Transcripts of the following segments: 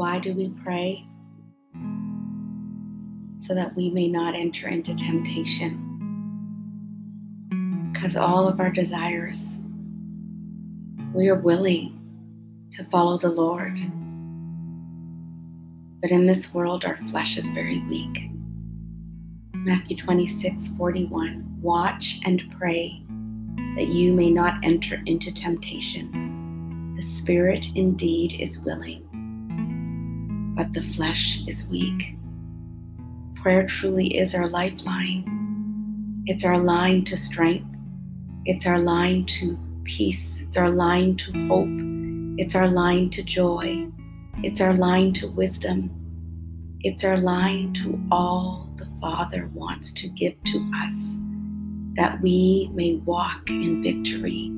Why do we pray? So that we may not enter into temptation. Because all of our desires, we are willing to follow the Lord. But in this world, our flesh is very weak. Matthew 26 41 Watch and pray that you may not enter into temptation. The spirit indeed is willing, but the flesh is weak. Prayer truly is our lifeline. It's our line to strength. It's our line to peace. It's our line to hope. It's our line to joy. It's our line to wisdom. It's our line to all the Father wants to give to us that we may walk in victory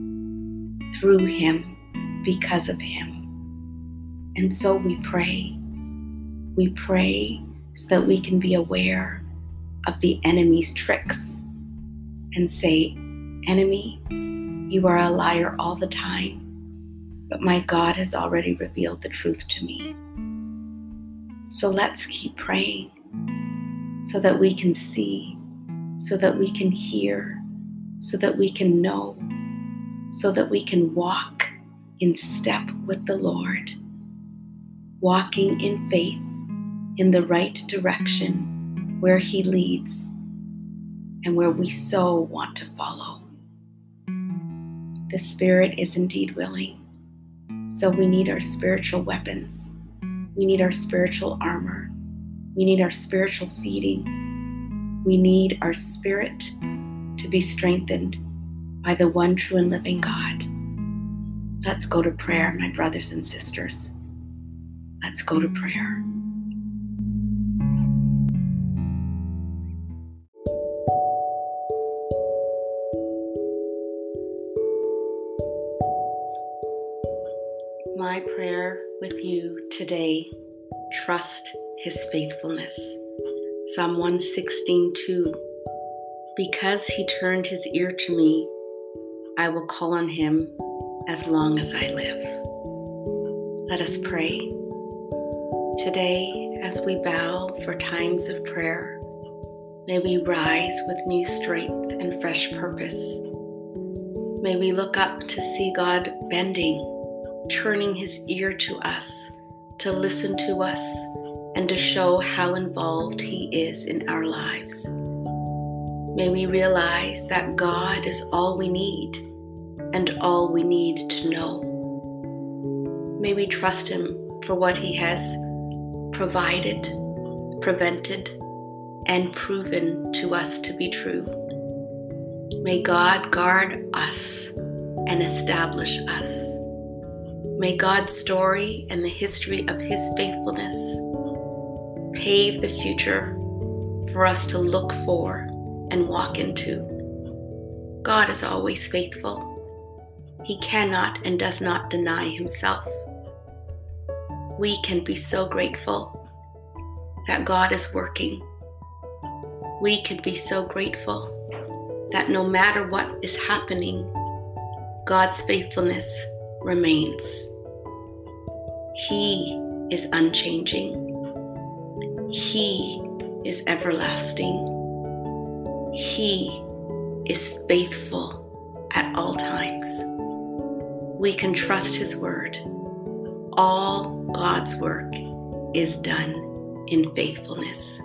through Him because of Him. And so we pray. We pray so that we can be aware of the enemy's tricks and say, Enemy, you are a liar all the time, but my God has already revealed the truth to me. So let's keep praying so that we can see, so that we can hear, so that we can know, so that we can walk in step with the Lord, walking in faith in the right direction where He leads and where we so want to follow. The Spirit is indeed willing, so we need our spiritual weapons. We need our spiritual armor. We need our spiritual feeding. We need our spirit to be strengthened by the one true and living God. Let's go to prayer, my brothers and sisters. Let's go to prayer. My prayer with you today trust his faithfulness. Psalm 116 2. Because he turned his ear to me, I will call on him as long as I live. Let us pray. Today, as we bow for times of prayer, may we rise with new strength and fresh purpose. May we look up to see God bending turning his ear to us, to listen to us, and to show how involved he is in our lives. May we realize that God is all we need and all we need to know. May we trust him for what he has provided, prevented, and proven to us to be true. May God guard us and establish us. May God's story and the history of His faithfulness pave the future for us to look for and walk into. God is always faithful. He cannot and does not deny Himself. We can be so grateful that God is working. We can be so grateful that no matter what is happening, God's faithfulness remains. He is unchanging. He is everlasting. He is faithful at all times. We can trust His word. All God's work is done in faithfulness.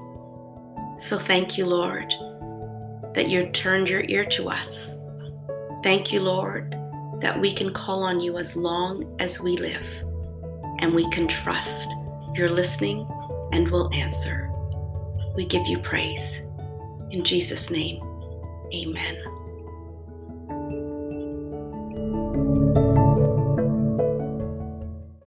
So thank you, Lord, that you turned your ear to us. Thank you, Lord, that we can call on you as long as we live and we can trust you're listening and will answer. We give you praise. In Jesus' name, amen.